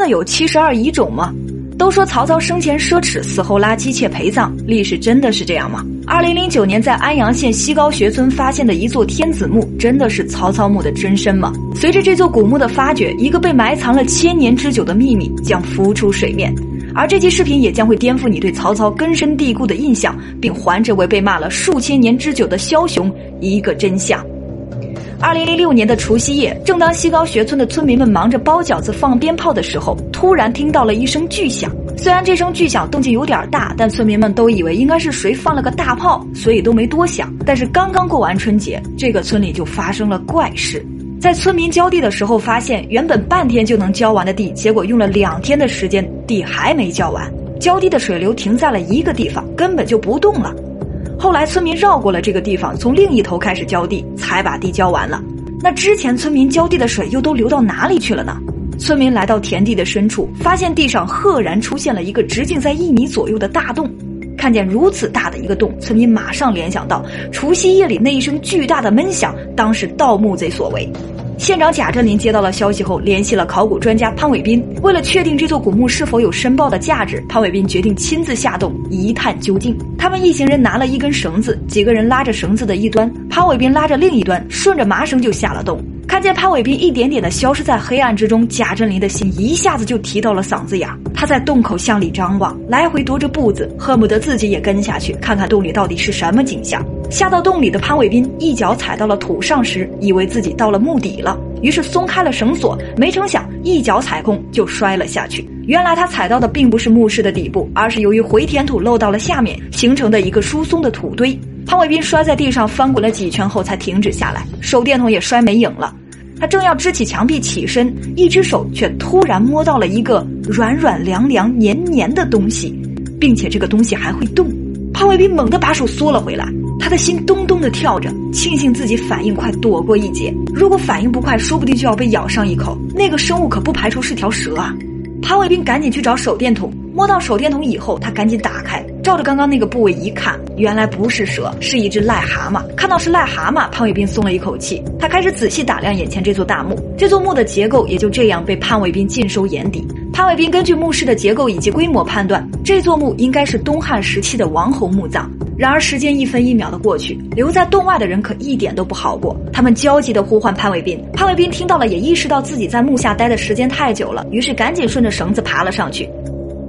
的有七十二遗冢吗？都说曹操生前奢侈，死后拉姬妾陪葬，历史真的是这样吗？二零零九年在安阳县西高穴村发现的一座天子墓，真的是曹操墓的真身吗？随着这座古墓的发掘，一个被埋藏了千年之久的秘密将浮出水面，而这期视频也将会颠覆你对曹操根深蒂固的印象，并还这位被骂了数千年之久的枭雄一个真相。二零零六年的除夕夜，正当西高穴村的村民们忙着包饺子、放鞭炮的时候，突然听到了一声巨响。虽然这声巨响动静有点大，但村民们都以为应该是谁放了个大炮，所以都没多想。但是刚刚过完春节，这个村里就发生了怪事。在村民浇地的时候，发现原本半天就能浇完的地，结果用了两天的时间，地还没浇完。浇地的水流停在了一个地方，根本就不动了。后来村民绕过了这个地方，从另一头开始浇地，才把地浇完了。那之前村民浇地的水又都流到哪里去了呢？村民来到田地的深处，发现地上赫然出现了一个直径在一米左右的大洞。看见如此大的一个洞，村民马上联想到除夕夜里那一声巨大的闷响，当是盗墓贼所为。县长贾振林接到了消息后，联系了考古专家潘伟斌。为了确定这座古墓是否有申报的价值，潘伟斌决定亲自下洞一探究竟。他们一行人拿了一根绳子，几个人拉着绳子的一端，潘伟斌拉着另一端，顺着麻绳就下了洞。看见潘伟斌一点点的消失在黑暗之中，贾振林的心一下子就提到了嗓子眼。他在洞口向里张望，来回踱着步子，恨不得自己也跟下去，看看洞里到底是什么景象。下到洞里的潘伟斌一脚踩到了土上时，以为自己到了墓底了，于是松开了绳索，没成想一脚踩空就摔了下去。原来他踩到的并不是墓室的底部，而是由于回填土漏到了下面形成的一个疏松的土堆。潘伟斌摔在地上翻滚了几圈后才停止下来，手电筒也摔没影了。他正要支起墙壁起身，一只手却突然摸到了一个软软凉凉、黏黏的东西，并且这个东西还会动。潘伟斌猛地把手缩了回来。他的心咚咚的跳着，庆幸自己反应快，躲过一劫。如果反应不快，说不定就要被咬上一口。那个生物可不排除是条蛇啊！潘卫兵赶紧去找手电筒，摸到手电筒以后，他赶紧打开，照着刚刚那个部位一看，原来不是蛇，是一只癞蛤蟆。看到是癞蛤蟆，潘卫兵松了一口气。他开始仔细打量眼前这座大墓，这座墓的结构也就这样被潘卫兵尽收眼底。潘卫兵根据墓室的结构以及规模判断，这座墓应该是东汉时期的王侯墓葬。然而时间一分一秒的过去，留在洞外的人可一点都不好过。他们焦急地呼唤潘伟斌，潘伟斌听到了，也意识到自己在墓下待的时间太久了，于是赶紧顺着绳子爬了上去。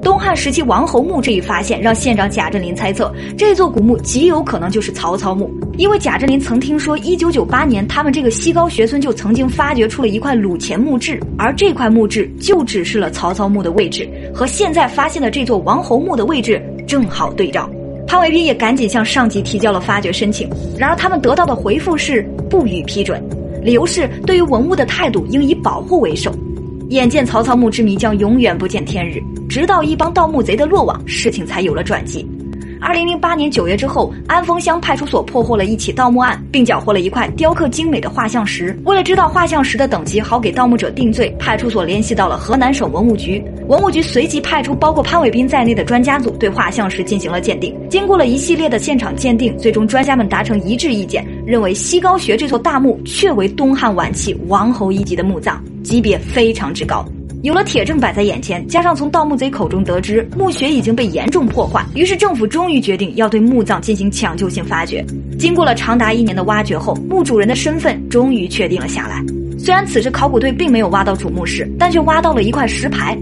东汉时期王侯墓这一发现，让县长贾振林猜测，这座古墓极有可能就是曹操墓，因为贾振林曾听说，一九九八年他们这个西高穴村就曾经发掘出了一块鲁钱墓志，而这块墓志就指示了曹操墓的位置，和现在发现的这座王侯墓的位置正好对照。潘伟斌也赶紧向上级提交了发掘申请，然而他们得到的回复是不予批准，理由是对于文物的态度应以保护为首。眼见曹操墓之谜将永远不见天日，直到一帮盗墓贼的落网，事情才有了转机。二零零八年九月之后，安丰乡派出所破获了一起盗墓案，并缴获了一块雕刻精美的画像石。为了知道画像石的等级，好给盗墓者定罪，派出所联系到了河南省文物局。文物局随即派出包括潘伟斌在内的专家组，对画像石进行了鉴定。经过了一系列的现场鉴定，最终专家们达成一致意见，认为西高穴这座大墓确为东汉晚期王侯一级的墓葬，级别非常之高。有了铁证摆在眼前，加上从盗墓贼口中得知墓穴已经被严重破坏，于是政府终于决定要对墓葬进行抢救性发掘。经过了长达一年的挖掘后，墓主人的身份终于确定了下来。虽然此时考古队并没有挖到主墓室，但却挖到了一块石牌。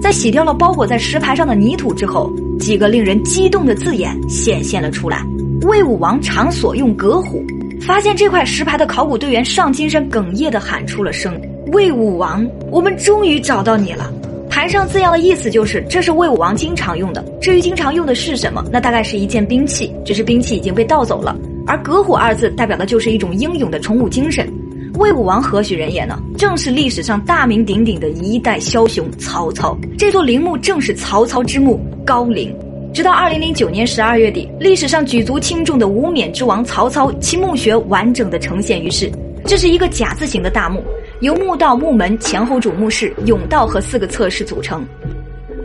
在洗掉了包裹在石牌上的泥土之后，几个令人激动的字眼显现了出来：“魏武王常所用葛虎。”发现这块石牌的考古队员上金山哽咽地喊出了声。魏武王，我们终于找到你了。牌上字样的意思就是，这是魏武王经常用的。至于经常用的是什么，那大概是一件兵器，只是兵器已经被盗走了。而“葛虎”二字代表的就是一种英勇的崇武精神。魏武王何许人也呢？正是历史上大名鼎鼎的一代枭雄曹操。这座陵墓正是曹操之墓高陵。直到二零零九年十二月底，历史上举足轻重的无冕之王曹操其墓穴完整的呈现于世。这是一个甲字形的大墓。由墓道、墓门、前后主墓室、甬道和四个侧室组成。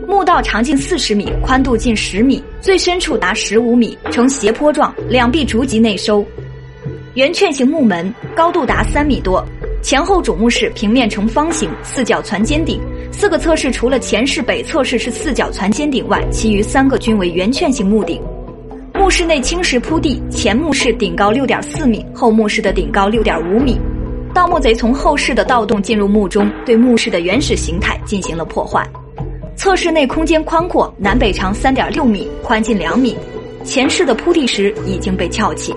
墓道长近四十米，宽度近十米，最深处达十五米，呈斜坡状，两壁逐级内收。圆券形墓门高度达三米多，前后主墓室平面呈方形，四角攒尖顶。四个侧室除了前室北侧室是四角攒尖顶外，其余三个均为圆券形墓顶。墓室内青石铺地，前墓室顶高六点四米，后墓室的顶高六点五米。盗墓贼从后室的盗洞进入墓中，对墓室的原始形态进行了破坏。侧室内空间宽阔，南北长三点六米，宽近两米。前室的铺地石已经被撬起。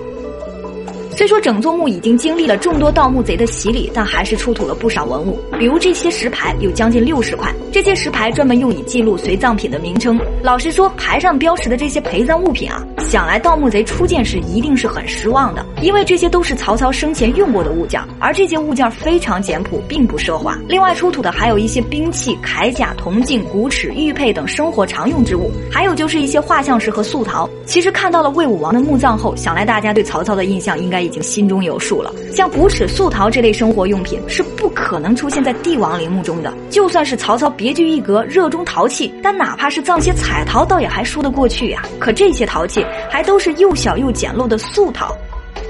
虽说整座墓已经经历了众多盗墓贼的洗礼，但还是出土了不少文物，比如这些石牌有将近六十块。这些石牌专门用以记录随葬品的名称。老实说，牌上标识的这些陪葬物品啊，想来盗墓贼初见时一定是很失望的，因为这些都是曹操生前用过的物件，而这些物件非常简朴，并不奢华。另外出土的还有一些兵器、铠甲、铜镜、骨齿、玉佩等生活常用之物，还有就是一些画像石和素陶。其实看到了魏武王的墓葬后，想来大家对曹操的印象应该已经心中有数了。像骨齿、素陶这类生活用品是不可能出现在帝王陵墓中的。就算是曹操别具一格、热衷陶器，但哪怕是葬些彩陶，倒也还说得过去呀。可这些陶器还都是又小又简陋的素陶。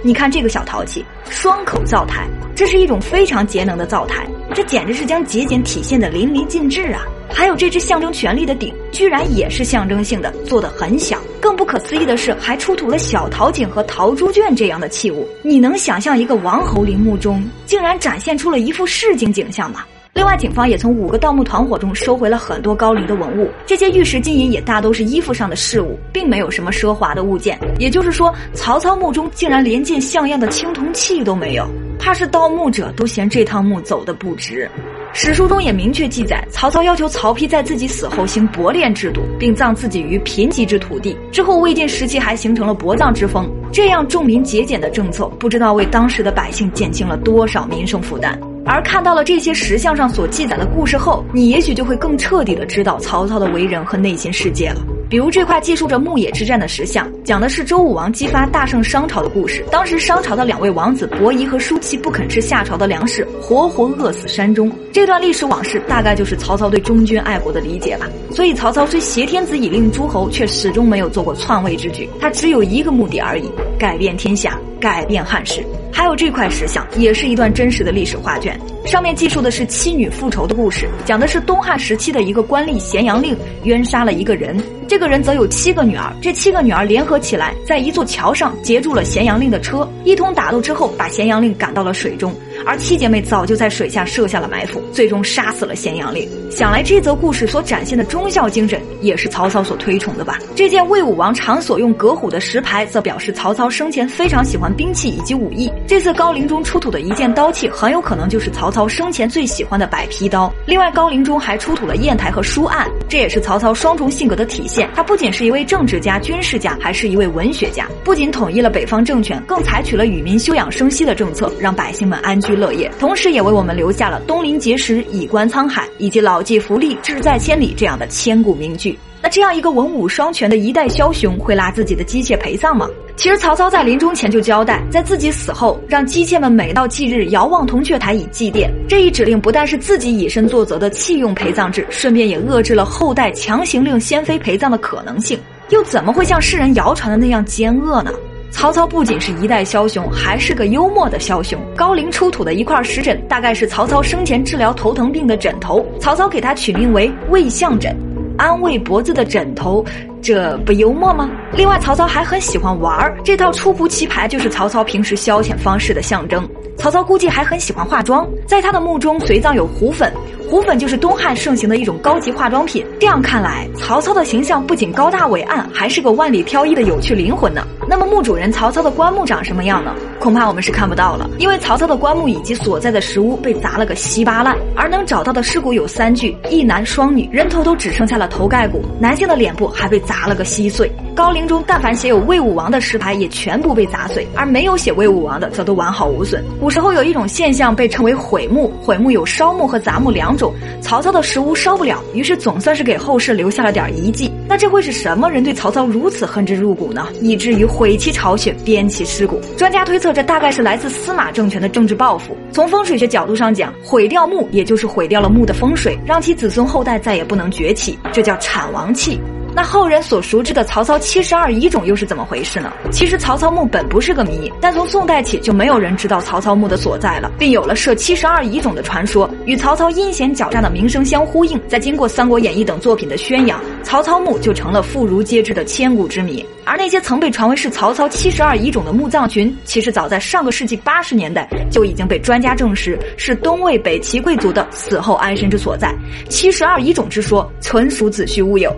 你看这个小陶器，双口灶台，这是一种非常节能的灶台，这简直是将节俭体现的淋漓尽致啊！还有这只象征权力的鼎，居然也是象征性的，做的很小。更不可思议的是，还出土了小陶井和陶猪圈这样的器物。你能想象一个王侯陵墓中竟然展现出了一幅市井景象吗？另外，警方也从五个盗墓团伙中收回了很多高陵的文物，这些玉石金银也大都是衣服上的饰物，并没有什么奢华的物件。也就是说，曹操墓中竟然连件像样的青铜器都没有，怕是盗墓者都嫌这趟墓走的不值。史书中也明确记载，曹操要求曹丕在自己死后行薄殓制度，并葬自己于贫瘠之土地。之后，魏晋时期还形成了薄葬之风。这样重民节俭的政策，不知道为当时的百姓减轻了多少民生负担。而看到了这些石像上所记载的故事后，你也许就会更彻底的知道曹操的为人和内心世界了。比如这块记述着牧野之战的石像，讲的是周武王激发大胜商朝的故事。当时商朝的两位王子伯夷和叔齐不肯吃夏朝的粮食，活活饿死山中。这段历史往事大概就是曹操对忠君爱国的理解吧。所以曹操虽挟天子以令诸侯，却始终没有做过篡位之举。他只有一个目的而已：改变天下，改变汉室。还有这块石像，也是一段真实的历史画卷，上面记述的是妻女复仇的故事，讲的是东汉时期的一个官吏咸阳令冤杀了一个人。这个人则有七个女儿，这七个女儿联合起来，在一座桥上截住了咸阳令的车，一通打斗之后，把咸阳令赶到了水中，而七姐妹早就在水下设下了埋伏，最终杀死了咸阳令。想来这则故事所展现的忠孝精神，也是曹操所推崇的吧？这件魏武王常所用革虎的石牌，则表示曹操生前非常喜欢兵器以及武艺。这次高陵中出土的一件刀器，很有可能就是曹操生前最喜欢的百劈刀。另外，高陵中还出土了砚台和书案，这也是曹操双重性格的体现。他不仅是一位政治家、军事家，还是一位文学家。不仅统一了北方政权，更采取了与民休养生息的政策，让百姓们安居乐业。同时，也为我们留下了“东临碣石，以观沧海”以及“老骥伏枥，志在千里”这样的千古名句。那这样一个文武双全的一代枭雄，会拉自己的姬妾陪葬吗？其实曹操在临终前就交代，在自己死后，让姬妾们每到忌日遥望铜雀台以祭奠。这一指令不但是自己以身作则的弃用陪葬制，顺便也遏制了后代强行令先妃陪葬的可能性。又怎么会像世人谣传的那样奸恶呢？曹操不仅是一代枭雄，还是个幽默的枭雄。高陵出土的一块石枕，大概是曹操生前治疗头疼病的枕头，曹操给他取名为魏相枕。安慰脖子的枕头，这不幽默吗？另外，曹操还很喜欢玩儿，这套出仆棋牌就是曹操平时消遣方式的象征。曹操估计还很喜欢化妆，在他的墓中随葬有胡粉，胡粉就是东汉盛行的一种高级化妆品。这样看来，曹操的形象不仅高大伟岸，还是个万里挑一的有趣灵魂呢。那么墓主人曹操的棺木长什么样呢？恐怕我们是看不到了，因为曹操的棺木以及所在的石屋被砸了个稀巴烂，而能找到的尸骨有三具，一男双女，人头都只剩下了头盖骨，男性的脸部还被砸了个稀碎。高陵中但凡写有魏武王的石牌也全部被砸碎，而没有写魏武王的则都完好无损。古时候有一种现象被称为毁墓，毁墓有烧墓和砸墓两种。曹操的石屋烧不了，于是总算是给后世留下了点遗迹。那这会是什么人对曹操如此恨之入骨呢？以至于毁其巢穴，编其尸骨。专家推测，这大概是来自司马政权的政治报复。从风水学角度上讲，毁掉墓，也就是毁掉了墓的风水，让其子孙后代再也不能崛起，这叫产王气。那后人所熟知的曹操七十二遗冢又是怎么回事呢？其实曹操墓本不是个谜，但从宋代起就没有人知道曹操墓的所在了，并有了设七十二遗冢的传说，与曹操阴险狡诈的名声相呼应。在经过《三国演义》等作品的宣扬，曹操墓就成了妇孺皆知的千古之谜。而那些曾被传为是曹操七十二遗冢的墓葬群，其实早在上个世纪八十年代就已经被专家证实是东魏北齐贵族的死后安身之所在。七十二遗冢之说纯属子虚乌有。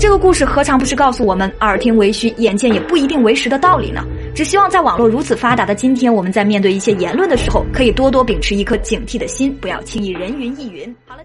这个故事何尝不是告诉我们耳听为虚，眼见也不一定为实的道理呢？只希望在网络如此发达的今天，我们在面对一些言论的时候，可以多多秉持一颗警惕的心，不要轻易人云亦云。好了。